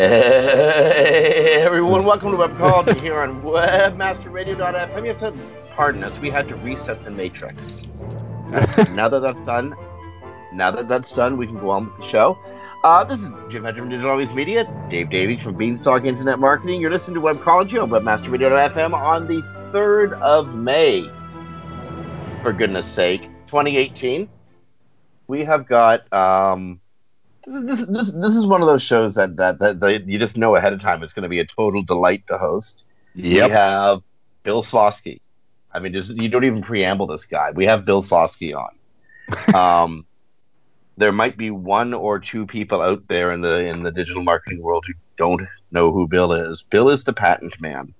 Hey everyone, welcome to Webcology here on WebmasterRadio.fm. You have to pardon us, we had to reset the matrix. now that that's done, now that that's done, we can go on with the show. Uh, this is Jim Hedger from Digital Always Media, Dave Davies from Beanstalk Internet Marketing. You're listening to Webcology on WebmasterRadio.fm on the 3rd of May. For goodness sake, 2018. We have got um, this, this this is one of those shows that that, that, that you just know ahead of time is going to be a total delight to host. Yep. We have Bill Slawski. I mean, just you don't even preamble this guy. We have Bill Slawski on. um, there might be one or two people out there in the in the digital marketing world who don't know who Bill is. Bill is the patent man.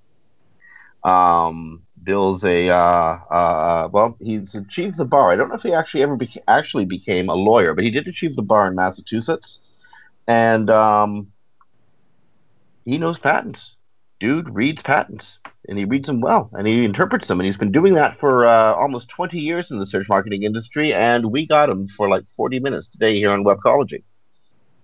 Um, Bill's a uh, uh, well, he's achieved the bar. I don't know if he actually ever beca- actually became a lawyer, but he did achieve the bar in Massachusetts, and um, he knows patents. Dude reads patents, and he reads them well, and he interprets them, and he's been doing that for uh, almost twenty years in the search marketing industry. And we got him for like forty minutes today here on Webcology,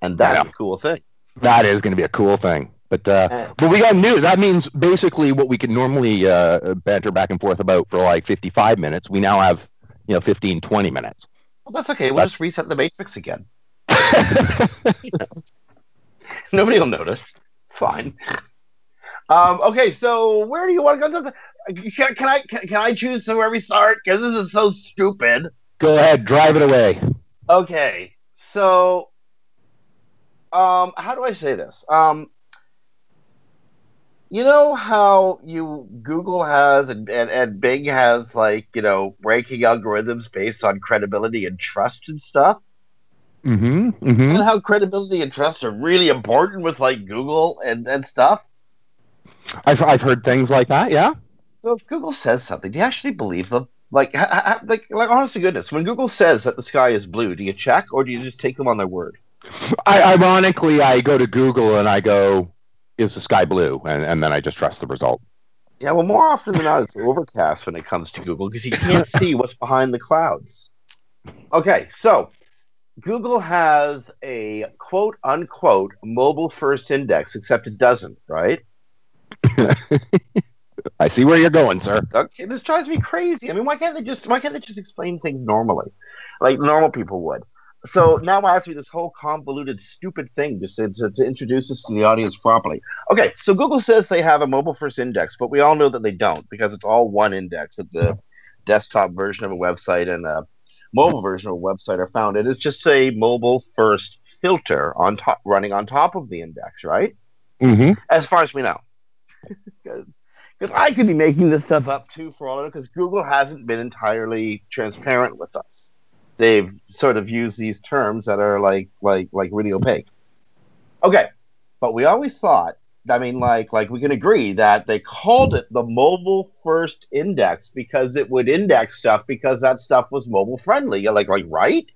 and that's Yeah. a cool thing. That is going to be a cool thing. But uh, Uh, but we got news. That means basically what we could normally uh, banter back and forth about for like 55 minutes, we now have you know 15, 20 minutes. Well, that's okay. We'll That's- just reset the matrix again. Nobody will notice. It's fine. Um, okay, so where do you want to go? Can, can I can, can I choose to where we start? Because this is so stupid. Go ahead, drive it away. Okay, so um, how do I say this? Um, you know how you Google has and, and, and Bing has like you know ranking algorithms based on credibility and trust and stuff. Mm-hmm. Mm-hmm. and how credibility and trust are really important with like Google and, and stuff. I've I've heard things like that. Yeah. So if Google says something, do you actually believe them? Like, ha, ha, like, like, honest to goodness, when Google says that the sky is blue, do you check or do you just take them on their word? I, ironically, I go to Google and I go, "Is the sky blue?" and and then I just trust the result. Yeah, well, more often than not, it's overcast when it comes to Google because you can't see what's behind the clouds. Okay, so Google has a quote unquote mobile first index, except it doesn't, right? I see where you're going, sir. Okay, this drives me crazy. I mean, why can't they just why can't they just explain things normally, like normal people would? So now I have to do this whole convoluted, stupid thing just to, to, to introduce this to the audience properly. Okay, so Google says they have a mobile first index, but we all know that they don't because it's all one index. That the desktop version of a website and a mobile version of a website are found. It is just a mobile first filter on top, running on top of the index, right? Mm-hmm. as far as we know. Because I could be making this stuff up too, for all I know, because Google hasn't been entirely transparent with us. They've sort of used these terms that are like like like really opaque. Okay, but we always thought. I mean, like like we can agree that they called it the mobile first index because it would index stuff because that stuff was mobile friendly. Like like right?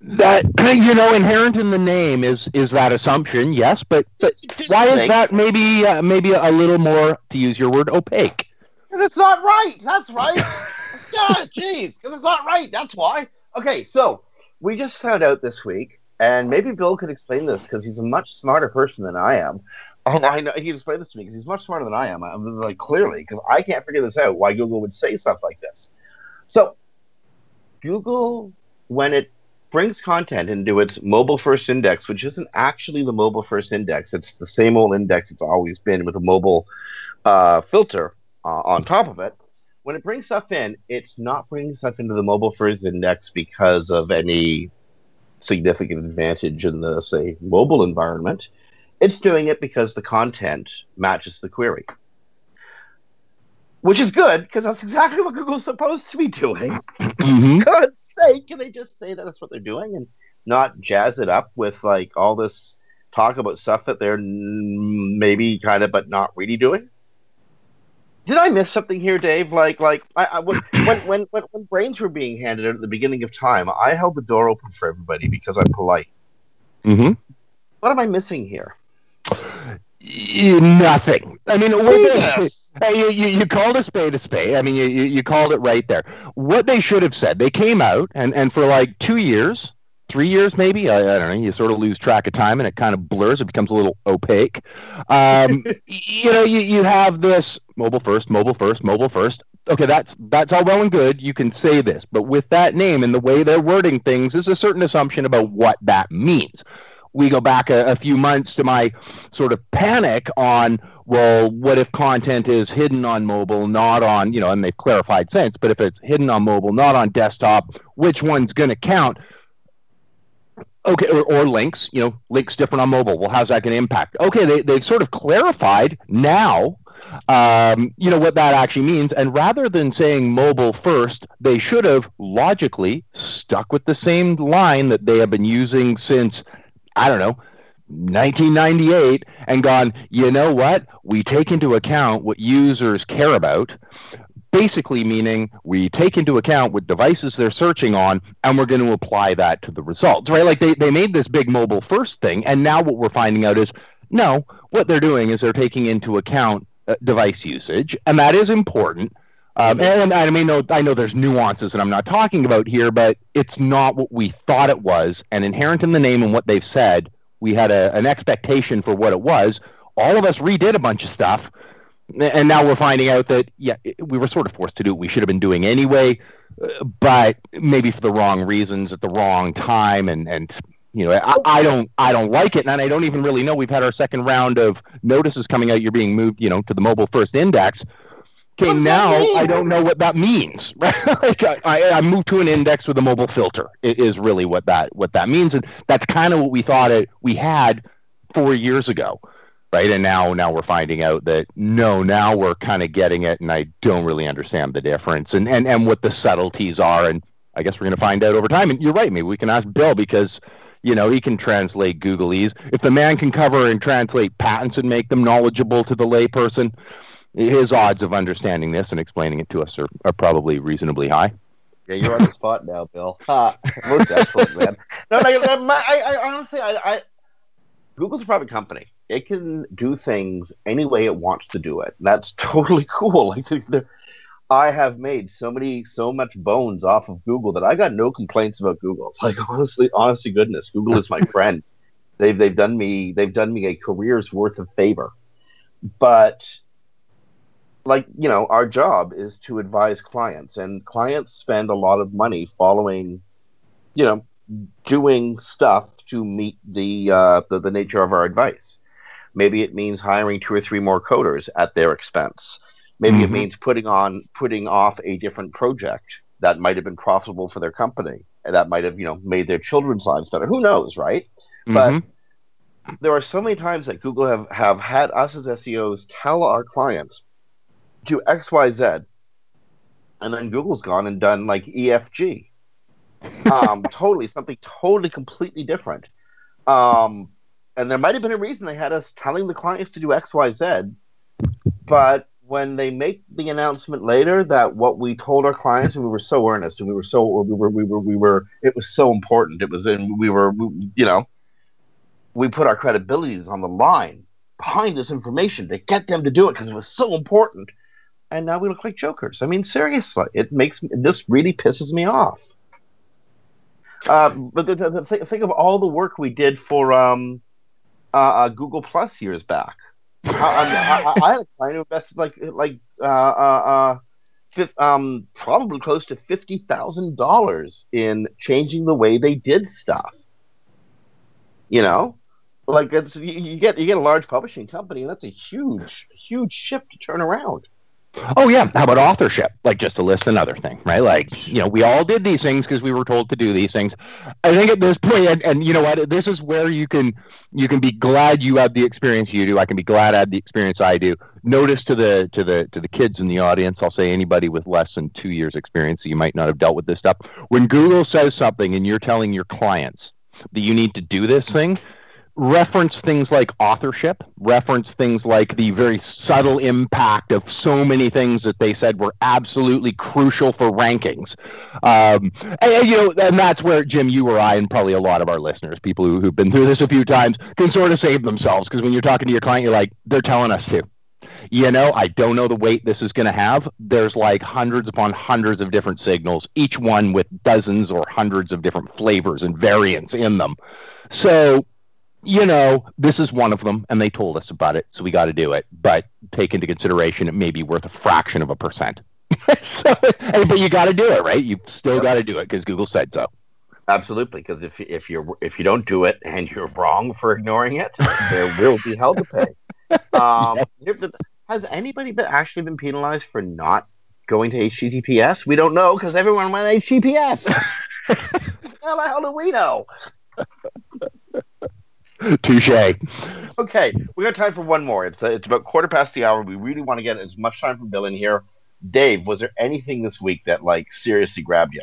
That you know, inherent in the name is is that assumption, yes, but but why is that maybe uh, maybe a little more, to use your word, opaque? Because it's not right. That's right. jeez. Because it's not right. That's why. Okay, so we just found out this week, and maybe Bill could explain this because he's a much smarter person than I am. And I know he can explain this to me because he's much smarter than I am. I'm like clearly because I can't figure this out. Why Google would say stuff like this? So Google, when it brings content into its mobile first index, which isn't actually the mobile first index, it's the same old index it's always been with a mobile uh, filter uh, on top of it. When it brings stuff in, it's not bringing stuff into the mobile first index because of any significant advantage in the, say, mobile environment. It's doing it because the content matches the query. Which is good because that's exactly what Google's supposed to be doing. Mm-hmm. God's sake, can they just say that that's what they're doing and not jazz it up with like all this talk about stuff that they're maybe kind of but not really doing. Did I miss something here, Dave? Like, like I, I when, when, when, when brains were being handed out at the beginning of time, I held the door open for everybody because I'm polite. Mm-hmm. What am I missing here? Nothing. I mean, they, hey, you, you, you called a spade a spade. I mean, you, you called it right there. What they should have said, they came out and, and for like two years, three years maybe, I, I don't know, you sort of lose track of time and it kind of blurs. It becomes a little opaque. Um, you know, you, you have this mobile first, mobile first, mobile first. Okay, that's that's all well and good. You can say this, but with that name and the way they're wording things, is a certain assumption about what that means we go back a, a, few months to my sort of panic on well what if content is hidden on mobile not on you know and they've clarified since but if it's hidden on mobile not on desktop which one's going to count okay or, or, links you know links different on mobile well how's that going to impact okay they, they've sort of clarified now um, you know what that actually means and rather than saying mobile first they should have logically stuck with the same line that they have been using since I don't know, 1998 and gone, you know what? We take into account what users care about. Basically, meaning we take into account what devices they're searching on and we're going to apply that to the results, right? Like they, they made this big mobile first thing. And now what we're finding out is no, what they're doing is they're taking into account uh, device usage. And that is important. Um, and I mean, no, I know there's nuances that I'm not talking about here, but it's not what we thought it was. And inherent in the name and what they've said, we had a, an expectation for what it was. All of us redid a bunch of stuff, and now we're finding out that yeah, we were sort of forced to do what we should have been doing anyway, uh, but maybe for the wrong reasons at the wrong time. And and you know, I, I don't I don't like it, and I don't even really know. We've had our second round of notices coming out. You're being moved, you know, to the mobile first index Okay, now I don't know what that means. like I, I moved to an index with a mobile filter. Is really what that what that means, and that's kind of what we thought it we had four years ago, right? And now now we're finding out that no, now we're kind of getting it, and I don't really understand the difference and and and what the subtleties are, and I guess we're going to find out over time. And you're right, maybe we can ask Bill because you know, he can translate Googlese. If the man can cover and translate patents and make them knowledgeable to the layperson, his odds of understanding this and explaining it to us are, are probably reasonably high. Yeah, you're on the spot now, Bill. Ha, most excellent, man. No, like, I, I, honestly, I, I, Google's a private company. It can do things any way it wants to do it. That's totally cool. I think I have made so many, so much bones off of Google that I got no complaints about Google. Like honestly, honest to goodness, Google is my friend. They've they've done me they've done me a career's worth of favor. But like you know our job is to advise clients and clients spend a lot of money following you know doing stuff to meet the uh, the, the nature of our advice maybe it means hiring two or three more coders at their expense maybe mm-hmm. it means putting on putting off a different project that might have been profitable for their company and that might have you know made their children's lives better who knows right mm-hmm. but there are so many times that google have, have had us as seos tell our clients to XYZ. And then Google's gone and done like EFG. Um, totally, something totally completely different. Um, and there might have been a reason they had us telling the clients to do XYZ. But when they make the announcement later that what we told our clients and we were so earnest and we were so we were we were we were it was so important it was in we were we, you know we put our credibilities on the line behind this information to get them to do it because it was so important and now we look like jokers. I mean, seriously, it makes this really pisses me off. Uh, but the, the, the th- think of all the work we did for um, uh, uh, Google Plus years back. I, I, I, had a client who invested like like uh, uh, uh um, probably close to fifty thousand dollars in changing the way they did stuff. You know, like you, you get you get a large publishing company, and that's a huge huge ship to turn around. Oh yeah, how about authorship? Like just to list another thing, right? Like you know, we all did these things because we were told to do these things. I think at this point, and, and you know what, this is where you can you can be glad you have the experience you do. I can be glad I had the experience I do. Notice to the to the to the kids in the audience, I'll say anybody with less than two years experience, you might not have dealt with this stuff. When Google says something and you're telling your clients that you need to do this thing, reference things like authorship, reference things like the very subtle impact of so many things that they said were absolutely crucial for rankings. Um, and, you know, and that's where Jim, you or I, and probably a lot of our listeners, people who, who've been through this a few times, can sort of save themselves because when you're talking to your client, you're like, they're telling us to you know, I don't know the weight this is going to have. There's like hundreds upon hundreds of different signals, each one with dozens or hundreds of different flavors and variants in them. So, you know, this is one of them, and they told us about it, so we got to do it. But take into consideration, it may be worth a fraction of a percent. so, but you got to do it, right? You still got to do it because Google said so. Absolutely, because if if you're if you don't do it and you're wrong for ignoring it, there will be hell to pay. Um, has anybody been actually been penalized for not going to HTTPS? We don't know because everyone went HTTPS. How the hell do we know? Touche. Okay, we got time for one more. It's uh, it's about quarter past the hour. We really want to get as much time for Bill in here. Dave, was there anything this week that like seriously grabbed you?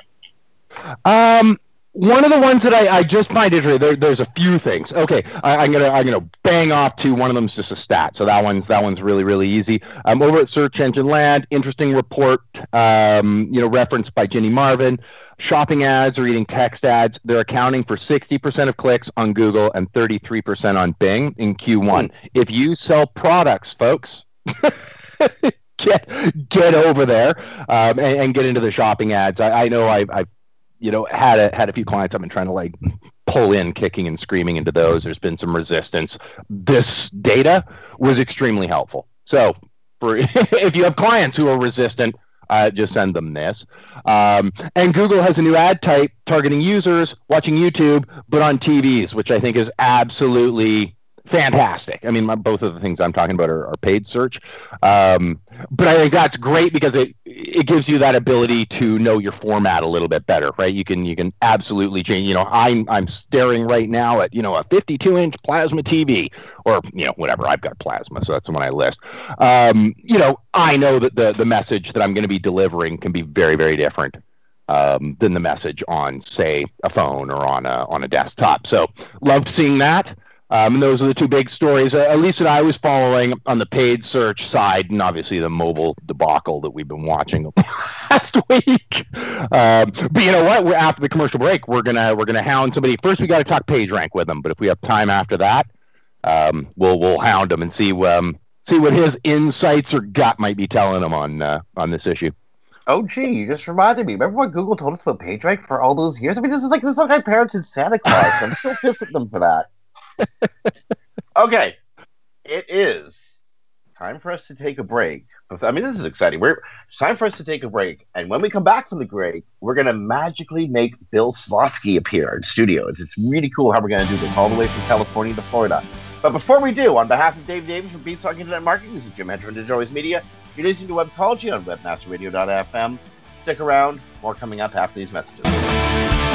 Um, one of the ones that I, I just find interesting. There, there's a few things. Okay, I, am gonna I'm gonna bang off to one of them is just a stat. So that one's that one's really really easy. Um, over at Search Engine Land, interesting report. Um, you know, referenced by Ginny Marvin. Shopping ads or eating text ads, they're accounting for 60% of clicks on Google and 33% on Bing in Q1. If you sell products, folks, get get over there um, and, and, get into the shopping ads. I, I know I've, I've you know, had a had a few clients I've been trying to like pull in, kicking and screaming into those. There's been some resistance. This data was extremely helpful. So, for if you have clients who are resistant, uh, just send them this. Um, and Google has a new ad type targeting users watching YouTube, but on TVs, which I think is absolutely fantastic. I mean, my, both of the things I'm talking about are, are paid search, um, but I think that's great because it it gives you that ability to know your format a little bit better, right? You can you can absolutely change. You know, I'm I'm staring right now at you know a 52 inch plasma TV or you know whatever I've got plasma, so that's the one I list. Um, you know, I know that the the message that I'm going to be delivering can be very very different. Um, than the message on, say, a phone or on a on a desktop. So, loved seeing that. Um, and those are the two big stories. Uh, at least that I was following on the paid search side, and obviously the mobile debacle that we've been watching last week. Um, but you know what? We're, after the commercial break, we're gonna we're gonna hound somebody. First, we got to talk PageRank with them. But if we have time after that, um, we'll we'll hound him and see um, see what his insights or gut might be telling him on uh, on this issue. Oh, gee, you just reminded me. Remember what Google told us about PageRank for all those years? I mean, this is like this is like my parents in Santa Claus. I'm still pissed at them for that okay, it is time for us to take a break. I mean, this is exciting. We're it's time for us to take a break, and when we come back from the break, we're going to magically make Bill Slawski appear in studios. It's, really cool how we're going to do this all the way from California to Florida. But before we do, on behalf of Dave Davies from Beanstalk Internet Marketing, this is Jim Hedger from Digital Media. You're listening to Webcology on WebmasterRadio.fm. Stick around. More coming up after these messages.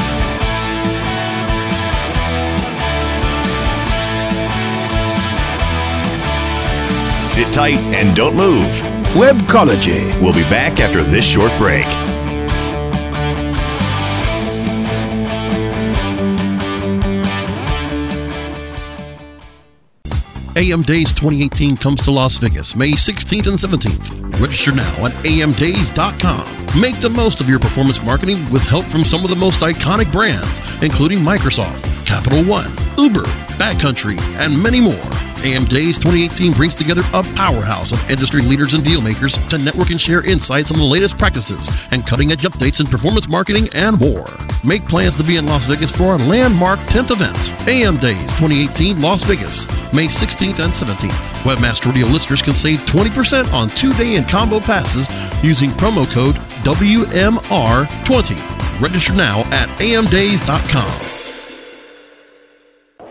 Sit tight and don't move. Webcology. We'll be back after this short break. AM Days 2018 comes to Las Vegas May 16th and 17th. Register now at amdays.com. Make the most of your performance marketing with help from some of the most iconic brands, including Microsoft, Capital One, Uber, Backcountry, and many more. AM Days 2018 brings together a powerhouse of industry leaders and deal makers to network and share insights on the latest practices and cutting edge updates in performance marketing and more. Make plans to be in Las Vegas for our landmark 10th event, AM Days 2018 Las Vegas, May 16th and 17th. Webmaster Radio listeners can save 20% on two day and combo passes using promo code WMR20. Register now at amdays.com.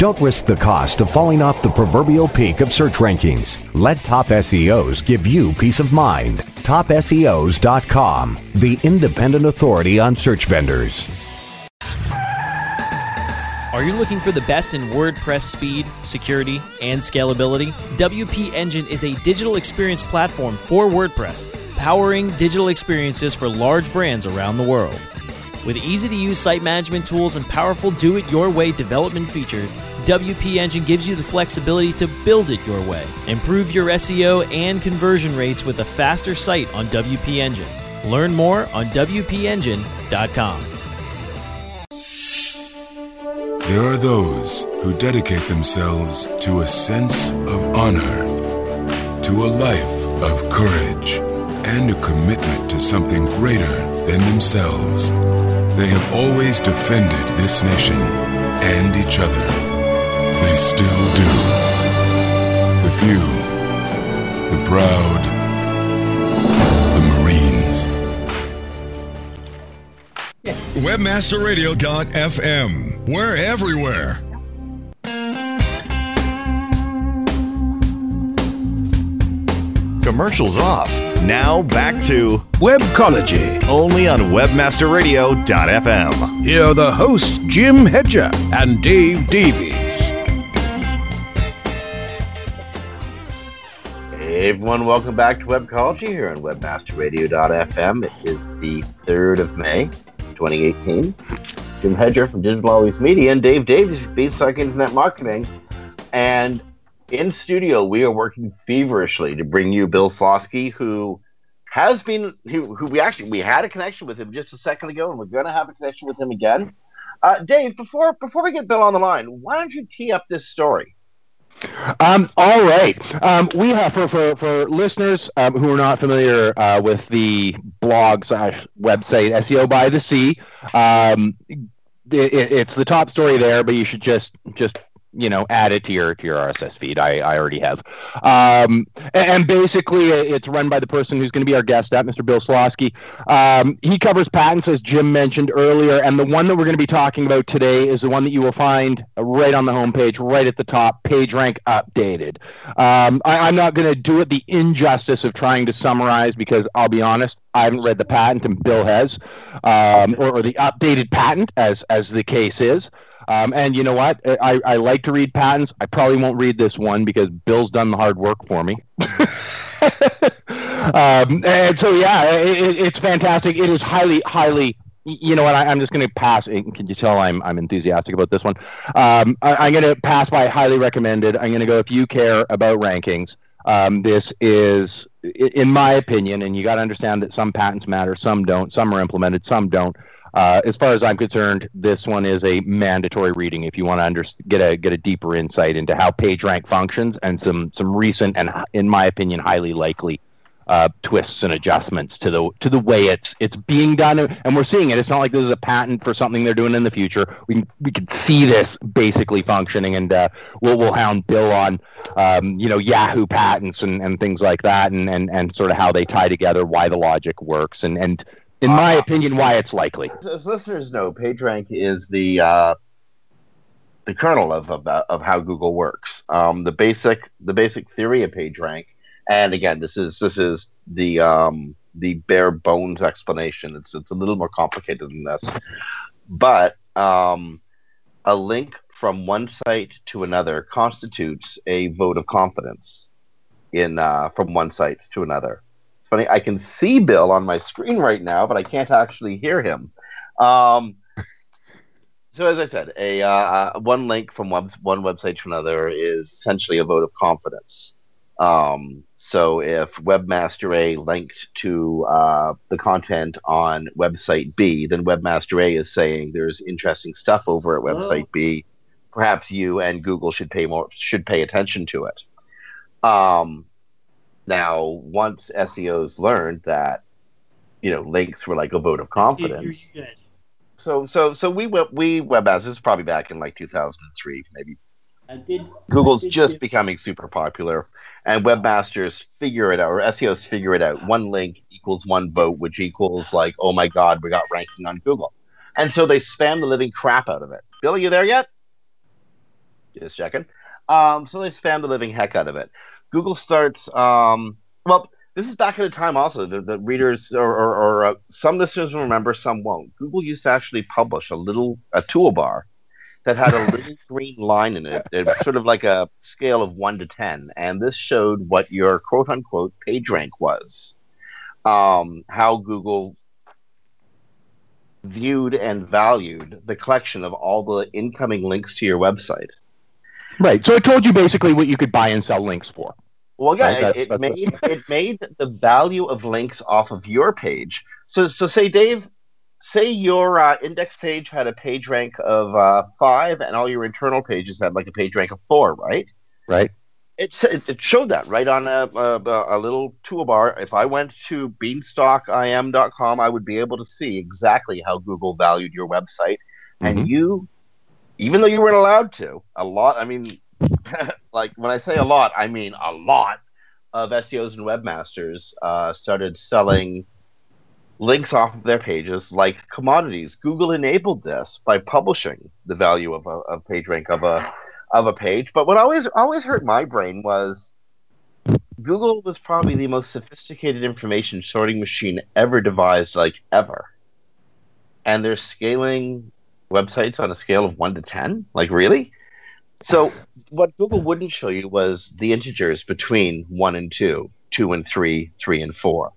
Don't risk the cost of falling off the proverbial peak of search rankings. Let top SEOs give you peace of mind. TopSEOs.com, the independent authority on search vendors. Are you looking for the best in WordPress speed, security, and scalability? WP Engine is a digital experience platform for WordPress, powering digital experiences for large brands around the world. With easy to use site management tools and powerful do it your way development features, WP Engine gives you the flexibility to build it your way. Improve your SEO and conversion rates with a faster site on WP Engine. Learn more on WPEngine.com. There are those who dedicate themselves to a sense of honor, to a life of courage, and a commitment to something greater than themselves. They have always defended this nation and each other. They still do. The few, the proud, the Marines. Webmasterradio.fm. We're everywhere. Commercials off. Now back to Webcology. only on webmasterradio.fm. Here are the hosts, Jim Hedger and Dave Davies. Everyone, welcome back to Webcology here on WebmasterRadio.fm. It is the 3rd of May, 2018. It's Jim Hedger from Digital Always Media and Dave Davies from Beanstalk Internet Marketing. And in studio, we are working feverishly to bring you Bill Slawski, who has been, who, who we actually, we had a connection with him just a second ago, and we're going to have a connection with him again. Uh, Dave, before before we get Bill on the line, why don't you tee up this story? Um, all right. Um, we have for for, for listeners um, who are not familiar uh, with the blog slash website SEO by the Sea. Um, it, it's the top story there, but you should just just you know add it to your to your RSS feed. I, I already have. Um, and, basically, it's run by the person who's going to be our guest, that Mr. Bill Slawski. Um, he covers patents, as Jim mentioned earlier, and the one that we're going to be talking about today is the one that you will find right on the homepage, right at the top, PageRank updated. Um, I, I'm not going to do it the injustice of trying to summarize because I'll be honest, I haven't read the patent, and Bill has, um, or, or the updated patent, as as the case is. Um, and you know what? I, I like to read patents. I probably won't read this one because Bill's done the hard work for me. um, and so, yeah, it, it's fantastic. It is highly, highly. You know what? I, I'm just going to pass. Can you tell I'm I'm enthusiastic about this one? Um, I, I'm going to pass by highly recommended. I'm going to go if you care about rankings. Um, this is, in my opinion, and you got to understand that some patents matter, some don't, some are implemented, some don't. Uh, as far as I'm concerned, this one is a mandatory reading if you want to under- get a get a deeper insight into how PageRank functions and some some recent and, in my opinion, highly likely uh, twists and adjustments to the to the way it's it's being done, and we're seeing it. It's not like this is a patent for something they're doing in the future. We can, we can see this basically functioning, and uh, we'll we'll hound Bill on um, you know Yahoo patents and, and things like that, and, and and sort of how they tie together, why the logic works, and and in my opinion, why it's likely. As listeners know, PageRank is the uh, the kernel of, of of how Google works. Um, the basic the basic theory of PageRank, and again, this is this is the um, the bare bones explanation. It's it's a little more complicated than this, but um, a link from one site to another constitutes a vote of confidence in uh, from one site to another funny. I can see Bill on my screen right now, but I can't actually hear him. Um, so, as I said, a uh, one link from one website to another is essentially a vote of confidence. Um, so, if Webmaster A linked to uh, the content on website B, then Webmaster A is saying there's interesting stuff over at website. B. Perhaps you and Google should pay more should pay attention to it. Um, now, once SEOs learned that, you know, links were like a vote of confidence. So, so, so we went, we webmasters this is probably back in like 2003, maybe. Did, Google's just becoming super popular, and webmasters figure it out, or SEOs figure it out. One link equals one vote, which equals like, oh my god, we got ranking on Google, and so they spam the living crap out of it. Bill, are you there yet? Just checking. Um, so they spam the living heck out of it. Google starts. Um, well, this is back at a time also that, the readers or, or, or uh, some listeners will remember, some won't. Google used to actually publish a little a toolbar that had a little green line in it, it sort of like a scale of one to ten, and this showed what your quote unquote page rank was. Um, how Google viewed and valued the collection of all the incoming links to your website. Right. So it told you basically what you could buy and sell links for. Well, yeah, right? it, it made it made the value of links off of your page. So, so say Dave, say your uh, index page had a page rank of uh, five, and all your internal pages had like a page rank of four, right? Right. It's, it showed that right on a, a, a little toolbar. If I went to beanstalkim.com, I would be able to see exactly how Google valued your website. Mm-hmm. And you, even though you weren't allowed to, a lot, I mean, like when I say a lot, I mean a lot of SEOs and webmasters uh, started selling links off of their pages like commodities. Google enabled this by publishing the value of a of page rank of a of a page. But what always always hurt my brain was Google was probably the most sophisticated information sorting machine ever devised, like ever. And they're scaling websites on a scale of one to ten. Like really? So what Google wouldn't show you was the integers between one and two, two and three, three and four.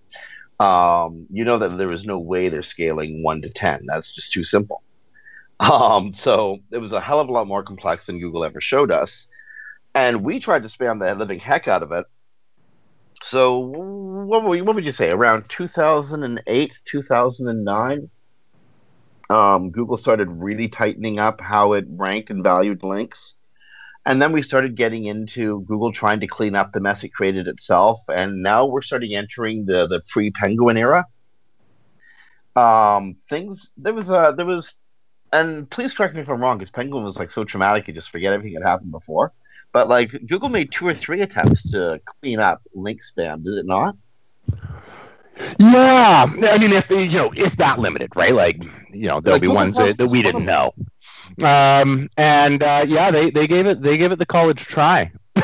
Um, you know that there is no way they're scaling one to ten. That's just too simple. Um, so it was a hell of a lot more complex than Google ever showed us. And we tried to spam the living heck out of it. So what would, you, what would you say? Around 2008, 2009, um, Google started really tightening up how it ranked and valued links. And then we started getting into Google trying to clean up the mess it created itself. And now we're starting entering the, the pre Penguin era. Um, things, there was a, there was and please correct me if I'm wrong, because Penguin was like so traumatic you just forget everything that happened before. But like Google made two or three attempts to clean up link spam, did it not? Yeah, I mean, if you know, it's that limited, right? Like, you know, there'll like be ones that, that, we didn't know. Um, and uh, yeah, they they gave it they gave it the college try.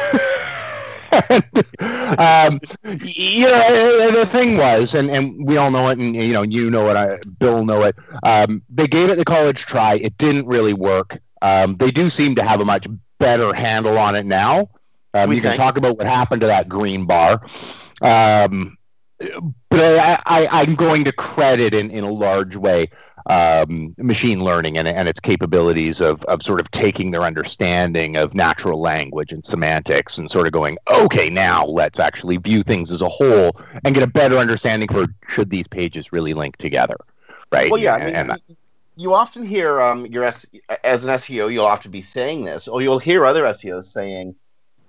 um, you know, the thing was, and, and we all know it, and you know, you know it, I, Bill know it. Um, they gave it the college try. It didn't really work. Um, they do seem to have a much better handle on it now. Um, you can talk about what happened to that green bar. Um, but I, I, I'm going to credit in, in a large way um, machine learning and, and its capabilities of, of sort of taking their understanding of natural language and semantics and sort of going, okay, now let's actually view things as a whole and get a better understanding for should these pages really link together, right? Well, yeah, and, I mean, and, you often hear um, your S- as an SEO, you'll often be saying this, or you'll hear other SEOs saying,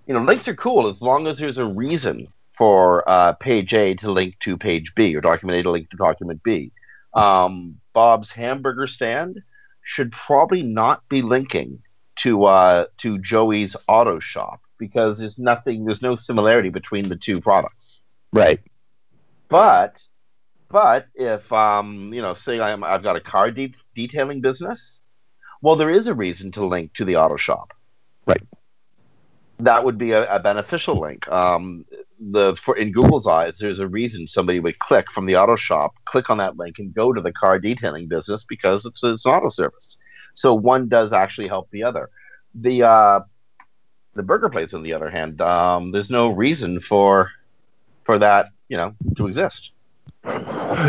you know, links are cool as long as there's a reason for uh, page A to link to page B or document A to link to document B. Um, Bob's Hamburger Stand should probably not be linking to uh, to Joey's Auto Shop because there's nothing, there's no similarity between the two products. Right. But but if um, you know, say I'm, I've got a car de- detailing business, well, there is a reason to link to the auto shop. Right. That would be a, a beneficial link. Um, the for in Google's eyes, there's a reason somebody would click from the auto shop, click on that link, and go to the car detailing business because it's, it's an auto service. So one does actually help the other. The uh, the burger place, on the other hand, um, there's no reason for for that you know to exist.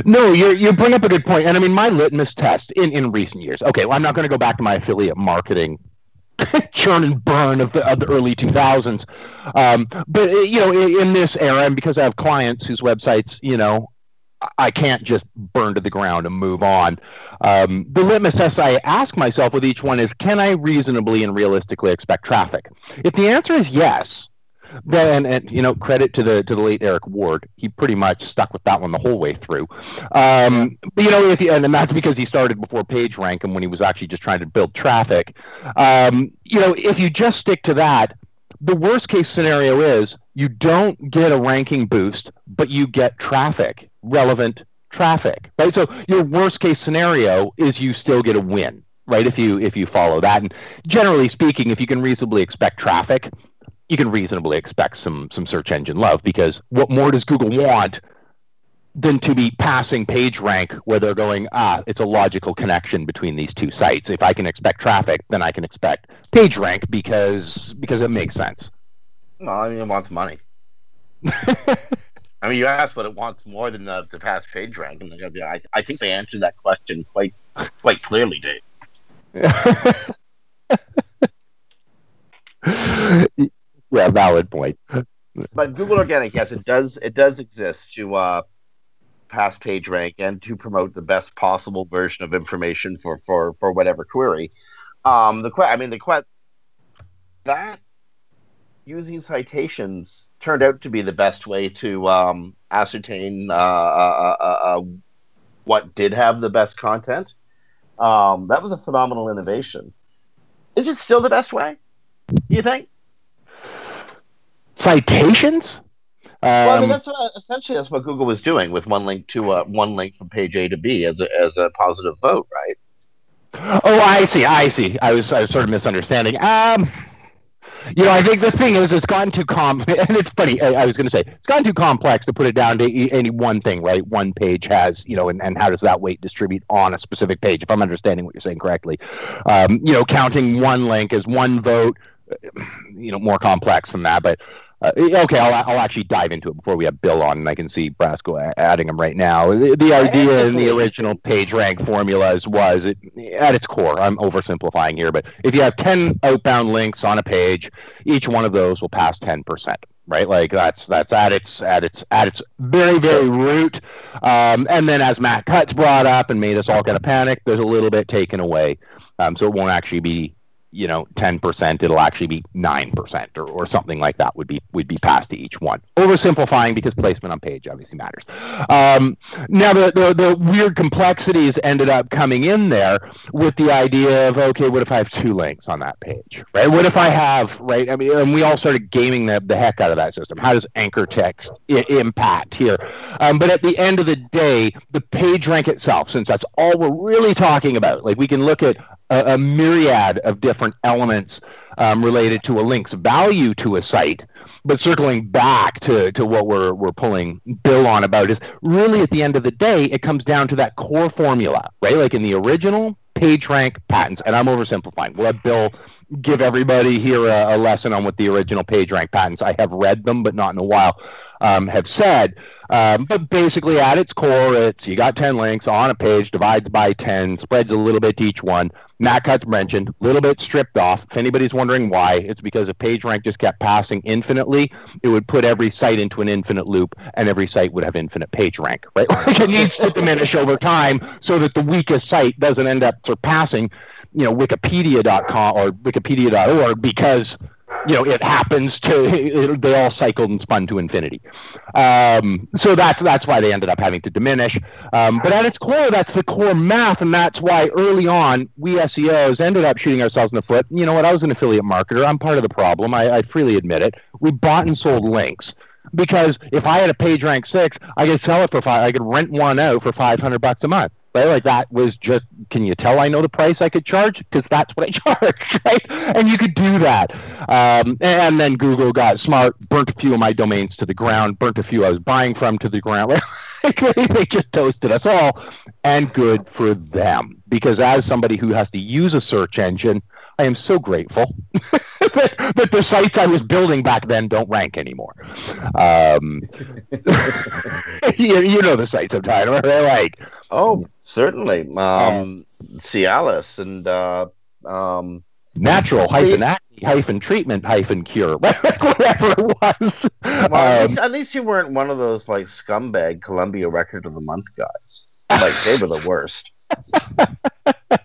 No, you you bring up a good point, and I mean my litmus test in in recent years. Okay, well I'm not going to go back to my affiliate marketing churn and burn of the, of the early 2000s. Um, but uh, you know, in, in, this era, and because I have clients whose websites, you know, I can't just burn to the ground and move on. Um, the litmus test I ask myself with each one is: Can I reasonably and realistically expect traffic? If the answer is yes, then and you know credit to the to the late Eric Ward. He pretty much stuck with that one the whole way through. Um, but you know, if you, and that's because he started before PageRank and when he was actually just trying to build traffic. Um, you know, if you just stick to that, the worst case scenario is you don't get a ranking boost, but you get traffic, relevant traffic, right? So your worst case scenario is you still get a win right? If you if you follow that, and generally speaking, if you can reasonably expect traffic, you can reasonably expect some some search engine love because what more does Google want than to be passing page rank where they're going, ah, it's a logical connection between these two sites. If I can expect traffic, then I can expect page rank because because it makes sense. No, I mean it wants money. I mean, you asked what it wants more than the, to pass page rank, and I, I think they answered that question quite quite clearly, Dave. yeah, valid point. But Google Organic, yes, it does it does exist to uh, pass page rank and to promote the best possible version of information for for for whatever query. Um, the que- I mean the que- that using citations turned out to be the best way to um, ascertain uh, uh, uh, uh, what did have the best content. Um, that was a phenomenal innovation. Is it still the best way? Do you think? Citations? Um, well, I mean, um, that's what, essentially that's what Google was doing with one link to uh, one link from page A to B as a, as a positive vote, right? Oh, I see. I see. I was I was sort of misunderstanding. Um, you know, I think the thing is, it's gotten too com. And it's funny. I, I was going to say it's gotten too complex to put it down to any one thing, right? One page has, you know, and, and how does that weight distribute on a specific page? If I'm understanding what you're saying correctly, um, you know, counting one link as one vote, you know, more complex than that. But uh, okay, I'll, I'll actually dive into it before we have Bill on, and I can see Brasco adding them right now. The, the idea in the original page rank formulas was, it, at its core, I'm oversimplifying here, but if you have 10 outbound links on a page, each one of those will pass 10%. Right, like that's that's at its at its at its very very root, um, and then as Matt Cutts brought up and made us all kind of panic, there's a little bit taken away, um, so it won't actually be you know 10% it'll actually be 9% or, or something like that would be would be passed to each one. Oversimplifying because placement on page obviously matters. Um, now the, the, the weird complexities ended up coming in there with the idea of okay what if i have two links on that page right? What if i have right? I mean and we all started gaming the, the heck out of that system. How does anchor text I- impact here? Um, but at the end of the day the page rank itself since that's all we're really talking about like we can look at a, a myriad of different elements um, related to a link's value to a site. But circling back to, to what we're, we're pulling Bill on about is really at the end of the day, it comes down to that core formula, right? Like in the original PageRank patents, and I'm oversimplifying. We'll have Bill give everybody here a, a lesson on what the original PageRank patents. I have read them, but not in a while um, have said. Um, but basically, at its core, it's you got 10 links on a page, divides by 10, spreads a little bit to each one. Matt Cutts mentioned, a little bit stripped off. If anybody's wondering why, it's because if PageRank just kept passing infinitely, it would put every site into an infinite loop, and every site would have infinite PageRank, right? it needs to diminish over time so that the weakest site doesn't end up surpassing, you know, Wikipedia.com or Wikipedia.org because you know, it happens to it, they all cycled and spun to infinity. Um, so that's that's why they ended up having to diminish. Um, but at its core, that's the core math, and that's why early on we SEOs ended up shooting ourselves in the foot. You know what? I was an affiliate marketer. I'm part of the problem. I, I freely admit it. We bought and sold links because if I had a page rank six, I could sell it for five. I could rent one out for five hundred bucks a month right? Like that was just, can you tell I know the price I could charge? Because that's what I charge, right? And you could do that. Um, and then Google got smart, burnt a few of my domains to the ground, burnt a few I was buying from to the ground. they just toasted us all, and good for them. Because as somebody who has to use a search engine, I am so grateful that, that, the sites I was building back then don't rank anymore. Um, you, you, know the sites I'm talking about. They're like, oh, certainly. Um, Cialis and uh, um, natural hyphen acne hyphen treatment hyphen cure, whatever it was. Well, at, um, least, at least you weren't one of those like scumbag Columbia Record of the Month guys. Like they were the worst.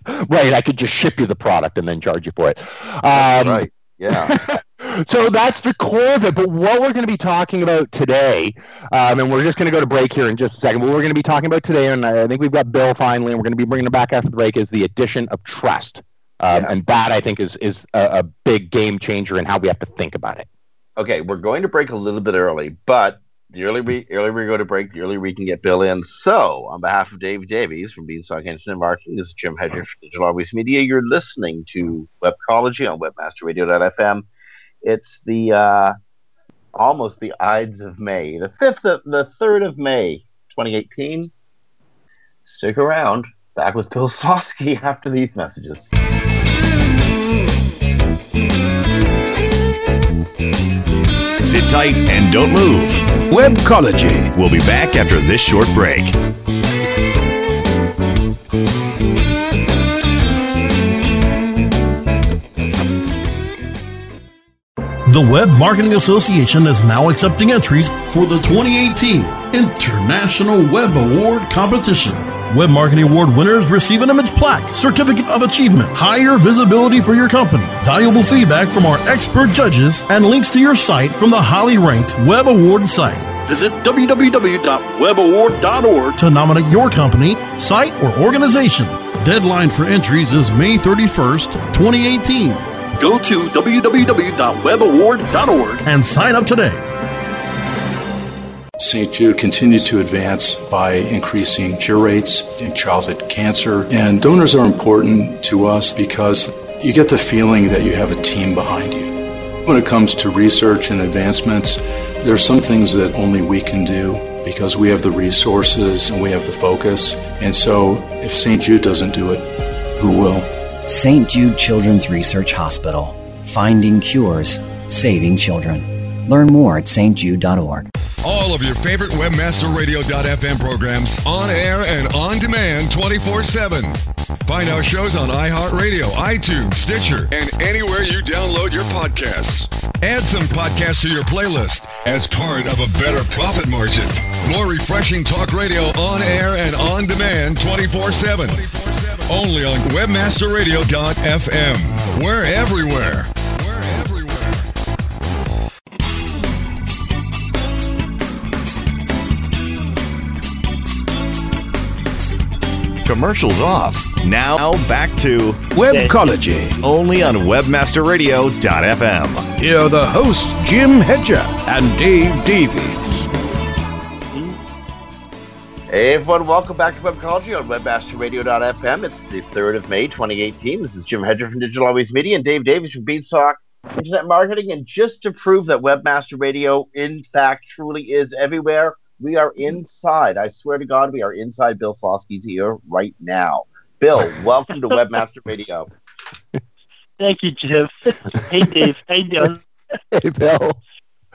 right, I could just ship you the product and then charge you for it. Um, right. Yeah. so that's the core of it. But what we're going to be talking about today, um, and we're just going to go to break here in just a second. What we're going to be talking about today, and I think we've got Bill finally, and we're going to be bringing it back after the break, is the addition of trust. Um, yeah. And that I think is is a, a big game changer in how we have to think about it. Okay, we're going to break a little bit early, but the earlier we earlier we go to break, the earlier we can get Bill in. So, on behalf of Dave Davies from Beanstalk Internet Marketing, this is Jim Hedger from Digital Always Media. You're listening to Webcology on WebmasterRadio.fm. It's the uh, almost the Ides of May, the fifth of the third of May, 2018. Stick around. Back with Bill Slawski after these messages. Sit tight and don't move. Webcology. We'll be back after this short break. The Web Marketing Association is now accepting entries for the 2018 International Web Award Competition. Web Marketing Award winners receive an image plaque, certificate of achievement, higher visibility for your company, valuable feedback from our expert judges, and links to your site from the highly ranked Web Award site. Visit www.webaward.org to nominate your company, site, or organization. Deadline for entries is May 31st, 2018. Go to www.webaward.org and sign up today. St. Jude continues to advance by increasing cure rates in childhood cancer. And donors are important to us because you get the feeling that you have a team behind you. When it comes to research and advancements, there are some things that only we can do because we have the resources and we have the focus. And so if St. Jude doesn't do it, who will? St. Jude Children's Research Hospital. Finding cures, saving children. Learn more at stjude.org. All of your favorite WebmasterRadio.fm programs on air and on demand 24 7. Find our shows on iHeartRadio, iTunes, Stitcher, and anywhere you download your podcasts. Add some podcasts to your playlist as part of a better profit margin. More refreshing talk radio on air and on demand 24 7. Only on WebmasterRadio.fm. We're everywhere. We're everywhere. Commercials off. Now back to Webcology. only on WebmasterRadio.fm. Here are the hosts, Jim Hedger and Dave Davies. Hey everyone, welcome back to Webcology on WebmasterRadio.fm. It's the 3rd of May, 2018. This is Jim Hedger from Digital Always Media and Dave Davies from Beanstalk Internet Marketing. And just to prove that Webmaster Radio, in fact, truly is everywhere, we are inside. I swear to God, we are inside Bill Slawski's ear right now. Bill, welcome to Webmaster Radio. Thank you, Jeff. hey, Dave. How you doing? Hey, Bill.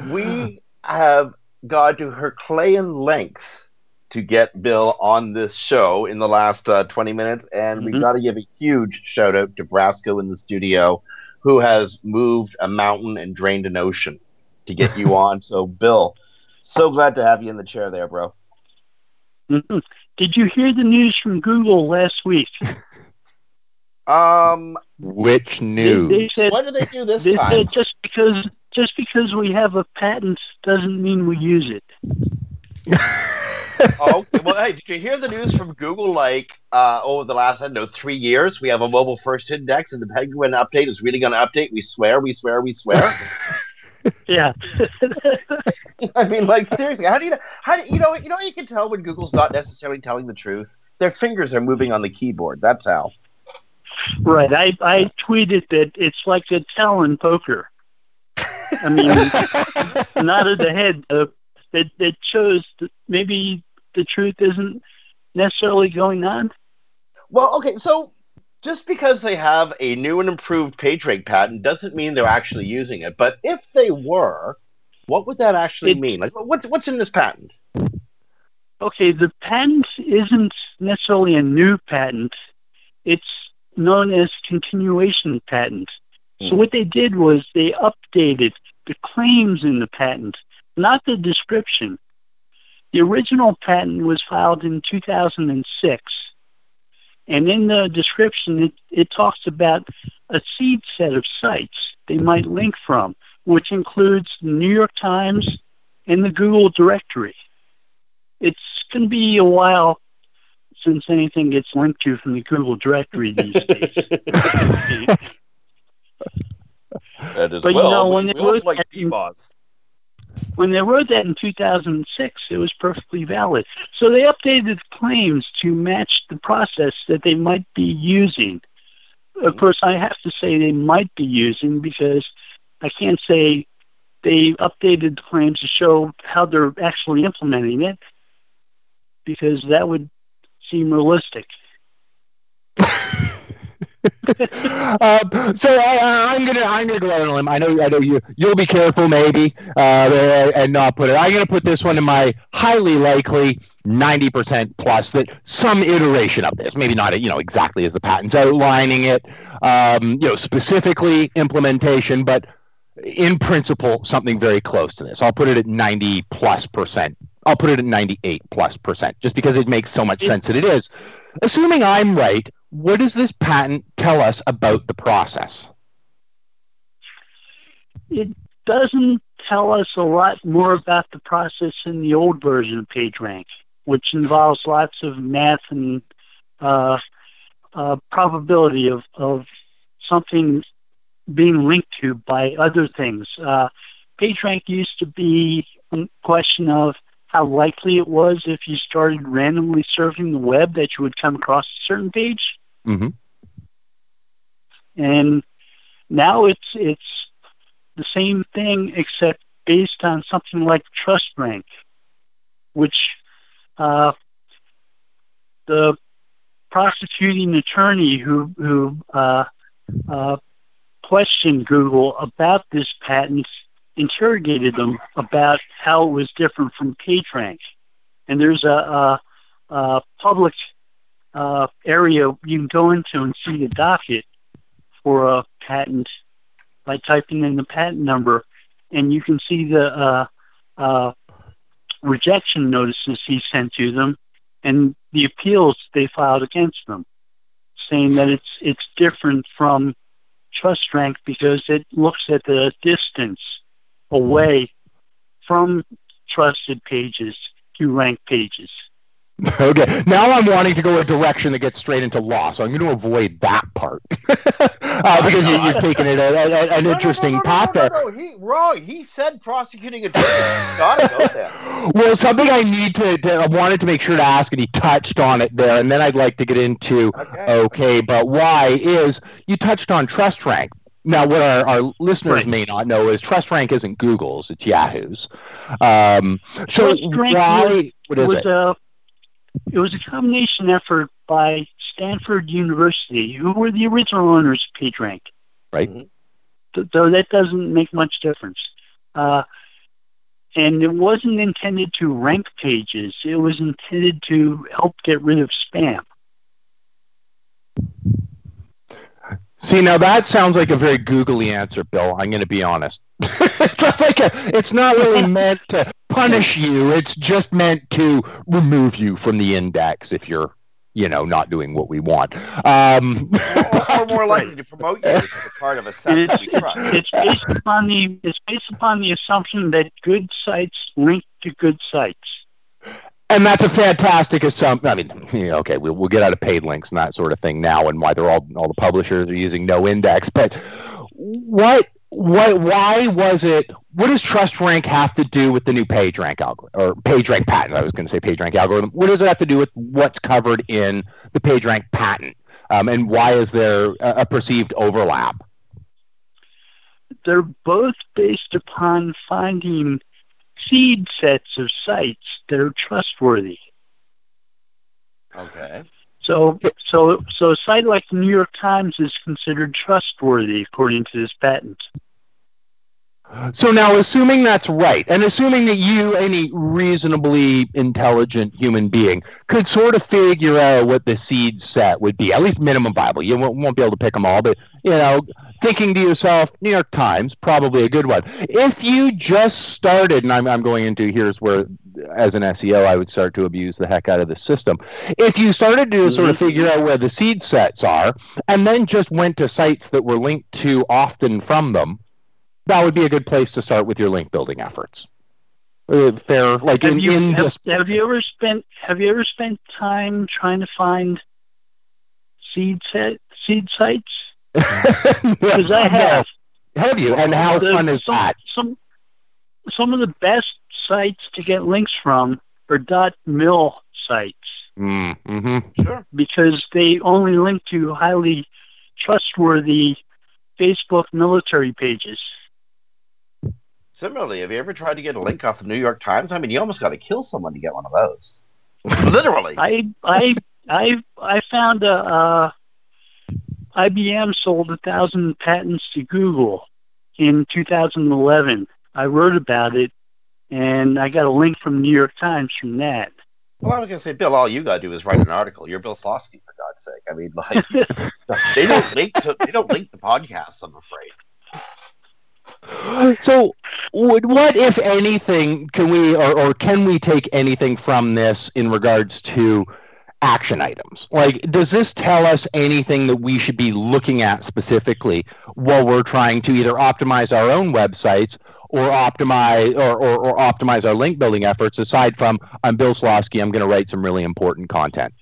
We have gone to Herculean lengths to get Bill on this show in the last uh, 20 minutes, and we've got to give a huge shout out to Brasco in the studio, who has moved a mountain and drained an ocean to get you on. So, Bill, so glad to have you in the chair there, bro. Mhm. Did you hear the news from Google last week? Um, Which news? they said what did they do this they time? said just because just because we have a patent doesn't mean we use it. oh, okay. well, hey, did you hear the news from Google? Like, uh, over the last, I don't know, three years, we have a mobile first index, and the Penguin update is really going to update. We swear, we swear, we swear. Yeah. I mean, like seriously, how do you how do you know you know how you can tell when Google's not necessarily telling the truth? Their fingers are moving on the keyboard. That's how. right. I I tweeted that it's like a Talon poker. I mean, not at the head. Uh, that that shows that maybe the truth isn't necessarily going on. Well, okay, so just because they have a new and improved PageRank patent doesn't mean they're actually using it. But if they were, what would that actually It- mean? Like, what's what's in this patent? Okay, the patent isn't necessarily a new patent. It's known as continuation patent. So Hmm. what they did was they updated the claims in the patent, not the description. The original patent was filed in 2006. And in the description, it, it talks about a seed set of sites they might link from, which includes the New York Times and the Google directory it's going to be a while since anything gets linked to from the Google directory these days. That is But you well. know, we- when we they also look like at- DMOZ. When they wrote that in 2006, it was perfectly valid. So they updated the claims to match the process that they might be using. Of course, I have to say they might be using because I can't say they updated the claims to show how they're actually implementing it because that would seem realistic. Uh, so I, am gonna I'm gonna go out on a limb. I know I know you you'll be careful maybe uh, and not put it. I'm gonna put this one in my highly likely 90% plus that some iteration of this, maybe not you know exactly as the patent's outlining it, um, you know specifically implementation, but in principle something very close to this. I'll put it at 90 plus percent. I'll put it at 98 plus percent, just because it makes so much sense that it is. Assuming I'm right, what does this patent tell us about the process? It doesn't tell us a lot more about the process in the old version of PageRank, which involves lots of math and uh, uh, probability of, of something being linked to by other things. Uh, PageRank used to be a question of how likely it was if you started randomly surfing the web that you would come across a certain page. Mm-hmm. And now it's it's the same thing except based on something like trust rank, which uh, the prosecuting attorney who who uh, uh, questioned Google about this patent interrogated them about how it was different from PageRank. And there's a, a, a public uh, area you can go into and see the docket for a patent by typing in the patent number, and you can see the uh, uh, rejection notices he sent to them and the appeals they filed against them, saying that it's it's different from trust rank because it looks at the distance away from trusted pages to rank pages. Okay. Now I'm wanting to go a direction that gets straight into law, so I'm going to avoid that part uh, because you, are taking it a, a, an no, interesting no, no, path there. No, no, he wrong. He said prosecuting attorney. Gotta go there. Well, something I need to, to, I wanted to make sure to ask, and he touched on it there, and then I'd like to get into okay, okay but why is you touched on trust rank. Now, what our, our listeners right. may not know is Trust Rank isn't Google's; it's Yahoo's. Um, so why? Was, what is was it? A, it was a combination effort by Stanford University, who were the original owners of PageRank. Right. Mm-hmm. Though that doesn't make much difference. Uh, and it wasn't intended to rank pages. It was intended to help get rid of spam. See, now that sounds like a very googly answer, Bill. I'm going to be honest. it's like a, it's not really meant to punish you. It's just meant to remove you from the index if you're, you know, not doing what we want. Um, or, or, more likely to promote you as a part of a site that we trust. It's based upon the it's based upon the assumption that good sites link to good sites and that's a fantastic assumption. I mean, okay, we'll, we'll get out of paid links and that sort of thing now, and why they're all all the publishers are using no index. But what what why was it? What does Trust Rank have to do with the new PageRank algorithm or PageRank patent? I was going to say PageRank algorithm. What does it have to do with what's covered in the PageRank patent? Um, and why is there a, a perceived overlap? They're both based upon finding seed sets of sites that are trustworthy. Okay. So, so, so a site like the New York Times is considered trustworthy according to this patent. So now, assuming that's right, and assuming that you, any reasonably intelligent human being, could sort of figure out what the seed set would be, at least minimum viable. You won't, won't be able to pick them all, but you know, thinking to yourself, New York Times, probably a good one. If you just started, and I'm, I'm going into here's where, as an SEO, I would start to abuse the heck out of the system. If you started to mm-hmm. sort of figure out where the seed sets are, and then just went to sites that were linked to often from them, that would be a good place to start with your link building efforts. Uh, fair, like have in, you, in have, have you ever spent Have you ever spent time trying to find seed set seed sites? Because I have. Have you? And how the, fun is some, that? Some, some of the best sites to get links from are .mil sites. Mm, mm-hmm. Sure. Because they only link to highly trustworthy Facebook military pages. Similarly, have you ever tried to get a link off the New York Times? I mean, you almost got to kill someone to get one of those. Literally. I I I I found a, uh, IBM sold a thousand patents to Google in 2011. I wrote about it, and I got a link from New York Times from that. Well, I was going to say, Bill, all you got to do is write an article. You're Bill Slawski, for God's sake. I mean, like, they don't link to, they don't link the podcasts. I'm afraid. So, would, what, if anything, can we or, or can we take anything from this in regards to action items? Like, does this tell us anything that we should be looking at specifically while we're trying to either optimize our own websites or optimize or, or, or optimize our link building efforts? Aside from, I'm Bill Slawski, I'm going to write some really important content.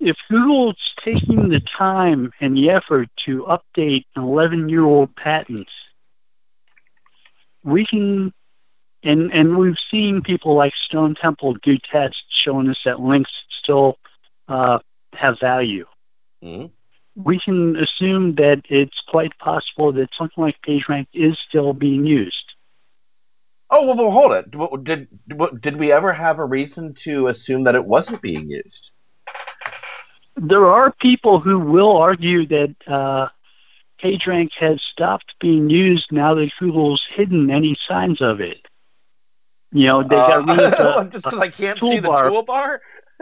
If Google's taking the time and the effort to update an 11 year old patent, we can and and we've seen people like Stone Temple do tests showing us that links still uh, have value. Mm-hmm. We can assume that it's quite possible that something like PageRank is still being used. Oh well, well hold it. Did did we ever have a reason to assume that it wasn't being used? There are people who will argue that uh, PageRank has stopped being used now that Google's hidden any signs of it. You know, they got rid of uh, just because I can't see the toolbar.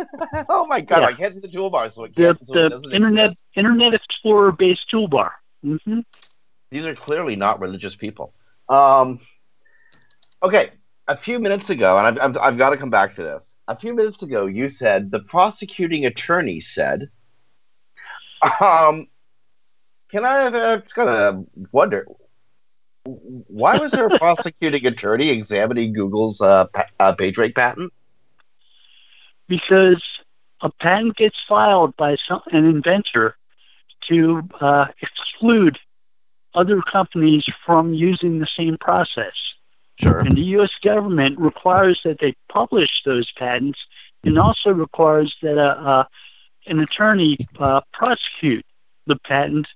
oh my god, yeah. I can't the toolbar, so it. The, so the Internet exist. Internet Explorer based toolbar. Mm-hmm. These are clearly not religious people. Um, okay, a few minutes ago, and I've, I've, I've got to come back to this. A few minutes ago, you said the prosecuting attorney said, um, "Can I? I've just got to wonder why was there a prosecuting attorney examining Google's uh, pa- uh, PageRank patent? Because a patent gets filed by some, an inventor to uh, exclude other companies from using the same process. Sure. And the U.S. government requires that they publish those patents and also requires that a, uh, uh, an attorney uh, prosecute the patent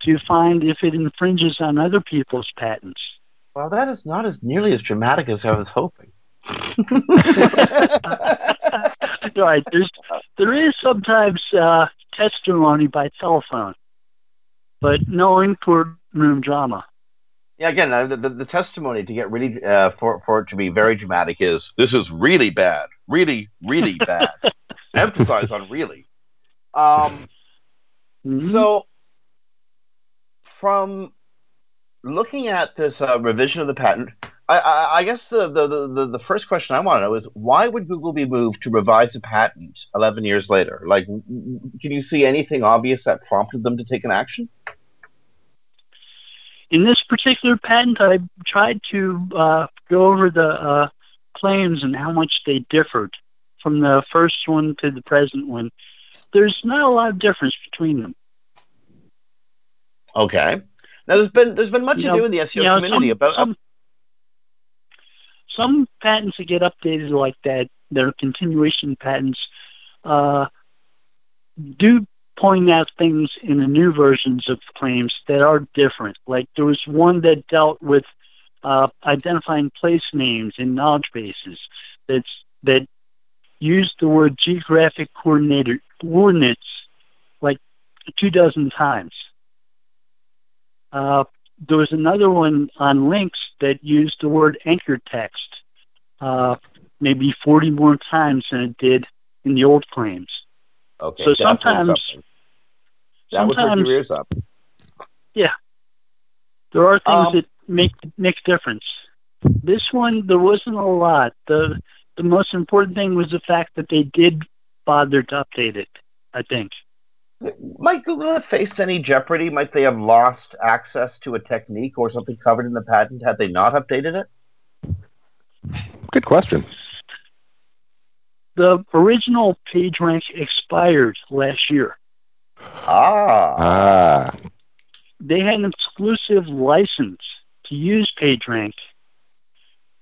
to find if it infringes on other people's patents. Well, that is not as nearly as dramatic as I was hoping. right. There's, there is sometimes uh, testimony by telephone, but no in courtroom drama. Yeah, again, uh, the, the, the, testimony to get really uh, for for it to be very dramatic is this is really bad, really, really bad. Emphasize on really. Um, mm-hmm. So from looking at this uh, revision of the patent, I, I, I guess the, the, the, the, first question I want to know is why would Google be moved to revise a patent 11 years later? Like, can you see anything obvious that prompted them to take an action? In this particular patent, I tried to uh, go over the uh, claims and how much they differed from the first one to the present one. There's not a lot of difference between them. Okay. Now there's been there's been much you ado know, in the SEO you know, community some, about some, some patents that get updated like that, their continuation patents, uh, do point out things in the new versions of claims that are different. Like there was one that dealt with uh, identifying place names in knowledge bases that's that used the word geographic coordinator coordinates like two dozen times. Uh, there was another one on links that used the word anchor text uh, maybe 40 more times than it did in the old claims. Okay, so sometimes that would put your ears up. Yeah, there are things Um, that make make difference. This one there wasn't a lot. the The most important thing was the fact that they did bother to update it. I think. Might Google have faced any jeopardy? Might they have lost access to a technique or something covered in the patent had they not updated it? Good question. The original PageRank expired last year. Ah. Ah. They had an exclusive license to use PageRank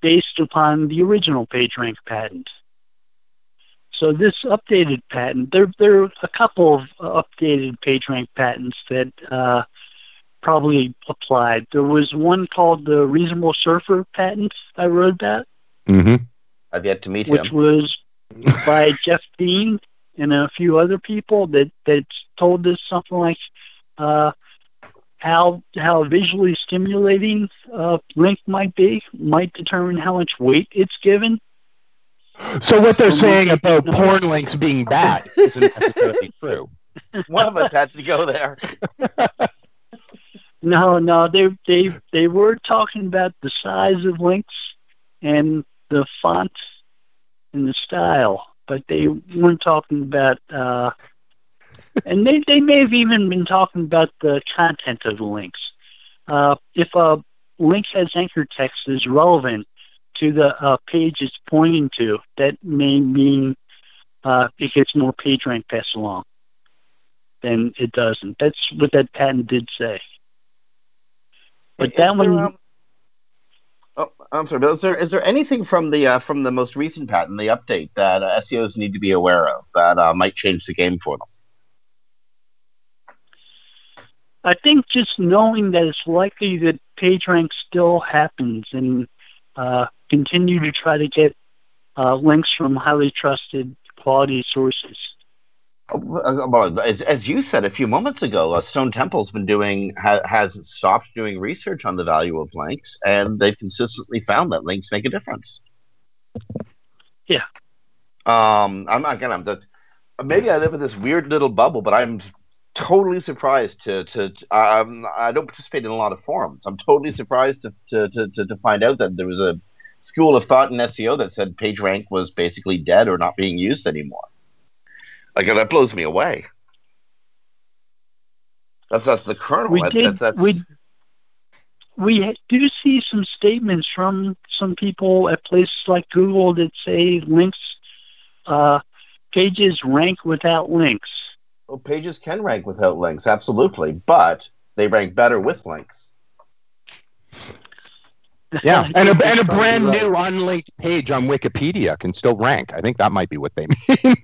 based upon the original PageRank patent. So this updated patent, there there are a couple of updated PageRank patents that uh, probably applied. There was one called the Reasonable Surfer patent I wrote that. Mm-hmm. I've yet to meet which him. Which was by Jeff Dean and a few other people that that told us something like uh, how how visually stimulating a link might be might determine how much weight it's given. So what they're saying about porn links being bad isn't necessarily true. One of us had to go there. No, no, they they they were talking about the size of links and the font and the style, but they weren't talking about. Uh, and they they may have even been talking about the content of the links. Uh, if a link has anchor text is relevant to the uh, page it's pointing to, that may mean uh, it gets more page rank passed along than it doesn't. That's what that patent did say. But Is that there, one, um, oh, I'm sorry, but is there is there anything from the uh, from the most recent patent, the update that uh, SEOs need to be aware of that uh, might change the game for them? I think just knowing that it's likely that PageRank still happens and uh, continue to try to get uh, links from highly trusted quality sources. Well, as, as you said a few moments ago, uh, Stone Temple's been doing ha, has stopped doing research on the value of links, and they've consistently found that links make a difference. Yeah. Um, I'm again, I'm that maybe I live in this weird little bubble, but I'm totally surprised to to um, I don't participate in a lot of forums. I'm totally surprised to, to, to to find out that there was a school of thought in SEO that said PageRank was basically dead or not being used anymore. Like that blows me away. That's that's the kernel. We That's- did. that's, that's, we we do see some statements from some people at places like Google that say links uh, pages rank without links. well, pages can rank without links, absolutely, but they rank better with links. Yeah, and a, and a brand probably new unlinked page on Wikipedia can still rank. I think that might be what they mean.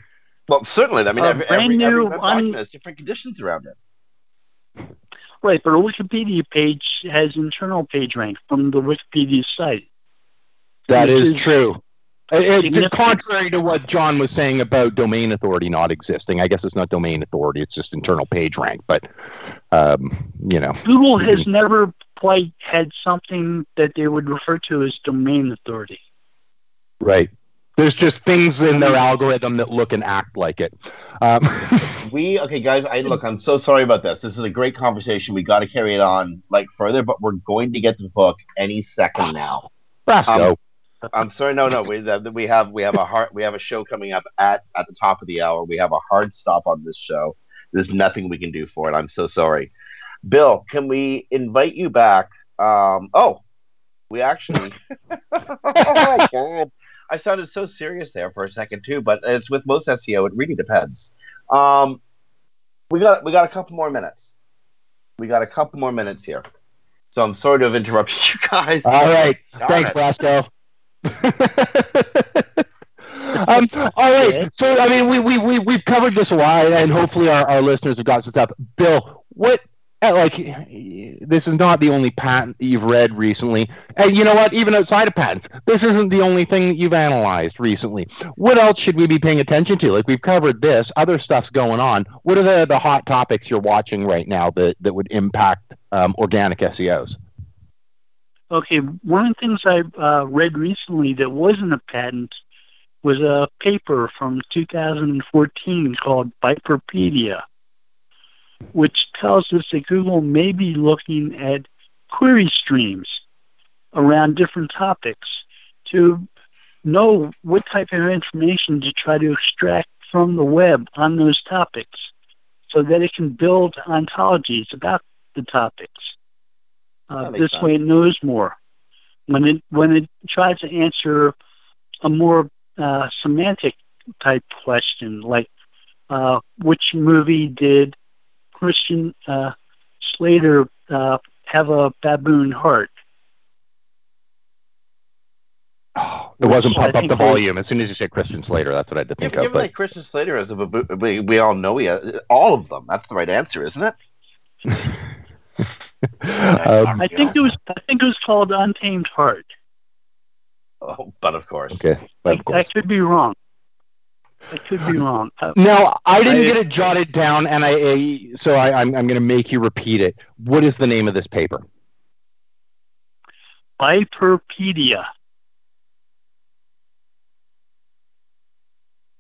Well, certainly. I mean, A every, brand every, every new web un- has different conditions around it. Right, but a Wikipedia page has internal page rank from the Wikipedia site. That is, is is true. It- It's contrary to what John was saying about domain authority not existing. I guess it's not domain authority; it's just internal page rank. But um, you know, Google has never quite had something that they would refer to as domain authority. right? There's just things in their algorithm that look and act like it. Um, We okay, guys. I look. I'm so sorry about this. This is a great conversation. We got to carry it on like further, but we're going to get the book any second now. Brasco. Um, I'm sorry. No, no. We that- we have we have a hard we have a show coming up at at the top of the hour. We have a hard stop on this show. There's nothing we can do for it. I'm so sorry. Bill, can we invite you back? Um, oh, we actually. oh my god! I sounded so serious there for a second too, but it's with most SEO. It really depends. Um, we got we got a couple more minutes. We got a couple more minutes here. So I'm sorry to have interrupted you guys. All right. Darn Thanks, it. Um, all right. So, I mean, we, we, we, we've covered this a while, and hopefully our, our listeners have got some stuff. Bill, what, uh, like, this is not the only patent that you've read recently. And you know what? Even outside of patents, this isn't the only thing that you've analyzed recently. What else should we be paying attention to? Like, we've covered this, other stuff's going on. What are the, the hot topics you're watching right now that, that would impact um, organic SEOs? Okay, one of the things I uh, read recently that wasn't a patent was a paper from 2014 called Biperpedia, which tells us that Google may be looking at query streams around different topics to know what type of information to try to extract from the web on those topics so that it can build ontologies about the topics. Uh, this sense. way, it knows more. When it when it tries to answer a more uh, semantic type question, like uh, which movie did Christian uh, Slater uh, have a baboon heart? It wasn't Well, I pump up the volume. As soon as you said Christian Slater, that's what I had to think Given, of. given But that Christian Slater is a babu- we, we all know he has, all of them. That's the right answer, isn't it? um, I think it was. I think it was called Untamed Heart. Oh, but of course. okay, I, of course. I could be wrong. I could be wrong. Uh, Now I didn't I- get it jotted down, and I, I so I, I'm I'm going to make you repeat it. What is the name of this paper? Biperpedia.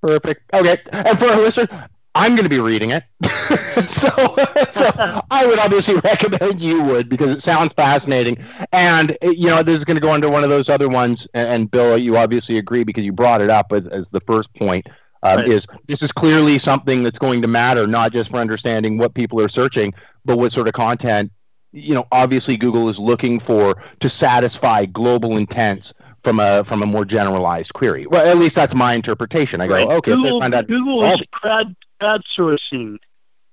Perfect. Okay. And for our listeners, I'm going to be reading it. so, so I would obviously recommend you would because it sounds fascinating. And, uh, you know, this is going to go into one of those other ones. And, Bill, you obviously agree because you brought it up as, as the first point. Um, Right. Is this is clearly something that's going to matter, not just for understanding what people are searching, but what sort of content. You know, obviously Google is looking for to satisfy global intents from a from a more generalized query. Well, at least that's my interpretation. I go, Right. okay, Google, find out Google is crowd crowdsourcing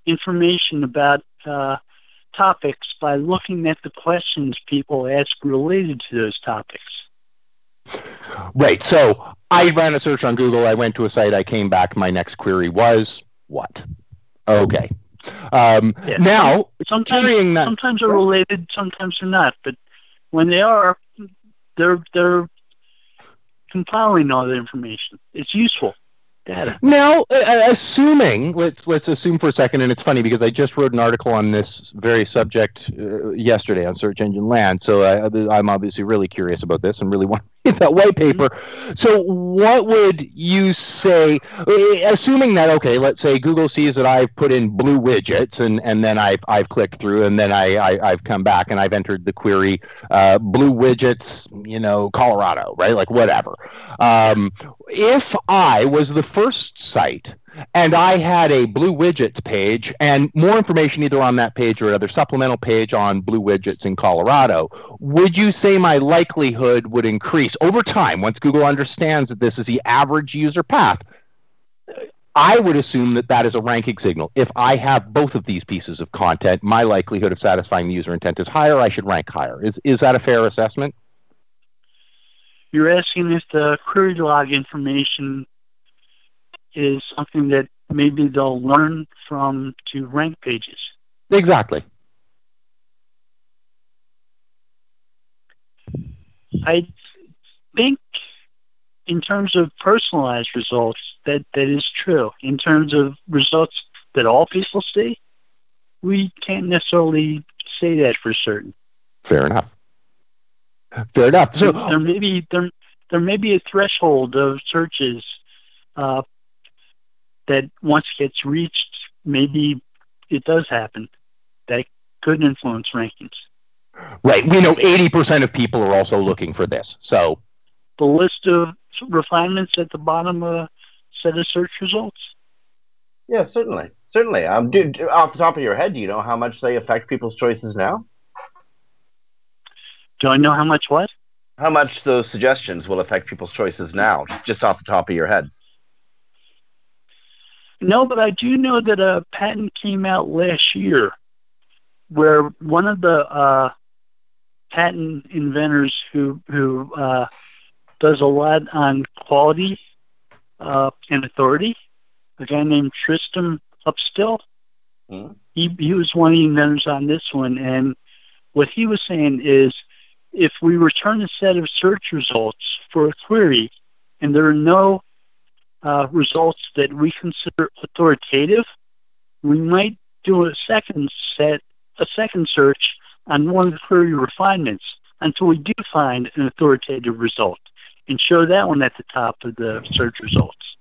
information about uh, topics by looking at the questions people ask related to those topics. Right. So I ran a search on Google. I went to a site. I came back. My next query was what? Okay. Um, Yeah. Now, Sometimes, that. sometimes they're related, sometimes they're not. But when they are, they're they're compiling all the information. It's useful data. Now, uh, assuming let's let's assume for a second, and it's funny because I just wrote an article on this very subject uh, yesterday on Search Engine Land. So I, I'm obviously really curious about this and really want read that white paper. So, what would you say, assuming that okay, let's say Google sees that I've put in blue widgets, and and then I've I've clicked through, and then I, I I've come back and I've entered the query uh, blue widgets, you know, Colorado, right? Like whatever. Um, if I was the first site and I had a blue widgets page and more information either on that page or another supplemental page on blue widgets in Colorado, would you say my likelihood would increase over time once Google understands that this is the average user path? I would assume that that is a ranking signal. If I have both of these pieces of content, my likelihood of satisfying the user intent is higher. I should rank higher. Is is that a fair assessment? You're asking if the query log information is something that maybe they'll learn from to rank pages. Exactly. I think in terms of personalized results that that is true. In terms of results that all people see, we can't necessarily say that for certain. Fair enough. Fair enough. So there may be there there may be a threshold of searches uh, that once it gets reached, maybe it does happen. That it could influence rankings. Right. We know 80% of people are also looking for this. So, The list of refinements at the bottom of a set of search results. Yeah, certainly, certainly. Um, do, do- off the top of your head, do you know how much they affect people's choices now? Do I know how much what? How much those suggestions will affect people's choices now, just off the top of your head? No, but I do know that a patent came out last year where one of the uh, patent inventors who who uh, does a lot on quality uh, and authority, a guy named Trystan Upstill, Hmm. he he was one of the inventors on this one, and what he was saying is, if we return a set of search results for a query, and there are no uh, results that we consider authoritative, we might do a second set, a second search on one of the query refinements until we do find an authoritative result and show that one at the top of the search results.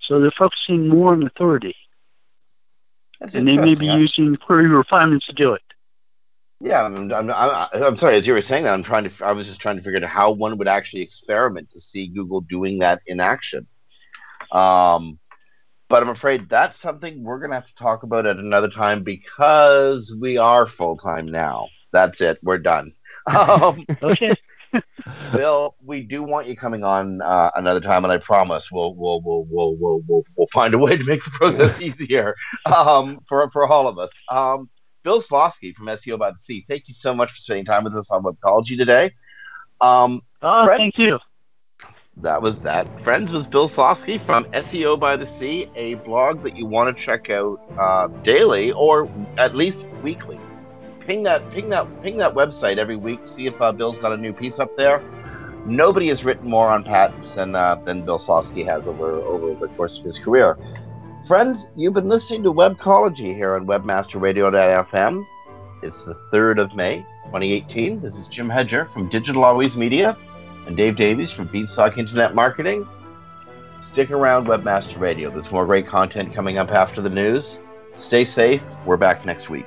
So they're focusing more on authority, That's and they may be using query refinements to do it. Yeah, I'm, I'm, I'm, I'm sorry. As you were saying that, I'm trying to. I was just trying to figure out how one would actually experiment to see Google doing that in action. Um, but I'm afraid that's something we're going to have to talk about at another time because we are full time now. That's it. We're done. Um, Okay. Bill, we do want you coming on uh, another time, and I promise we'll we'll we'll we'll we'll we'll, we'll find a way to make the process easier um, for for all of us. Um, Bill Slawski from SEO by the Sea, thank you so much for spending time with us on Webcology today. Um, Oh, thank you. That was that. Friends was Bill Slawski from SEO by the Sea, a blog that you want to check out uh, daily or at least weekly. Ping that, ping that, ping that website every week. See if uh, Bill's got a new piece up there. Nobody has written more on patents than uh, than Bill Slawski has over over the course of his career. Friends, you've been listening to Webcology here on WebmasterRadio.fm. It's the 3rd of May, 2018. This is Jim Hedger from Digital Always Media and Dave Davies from Beanstalk Internet Marketing. Stick around Webmaster Radio. There's more great content coming up after the news. Stay safe. We're back next week.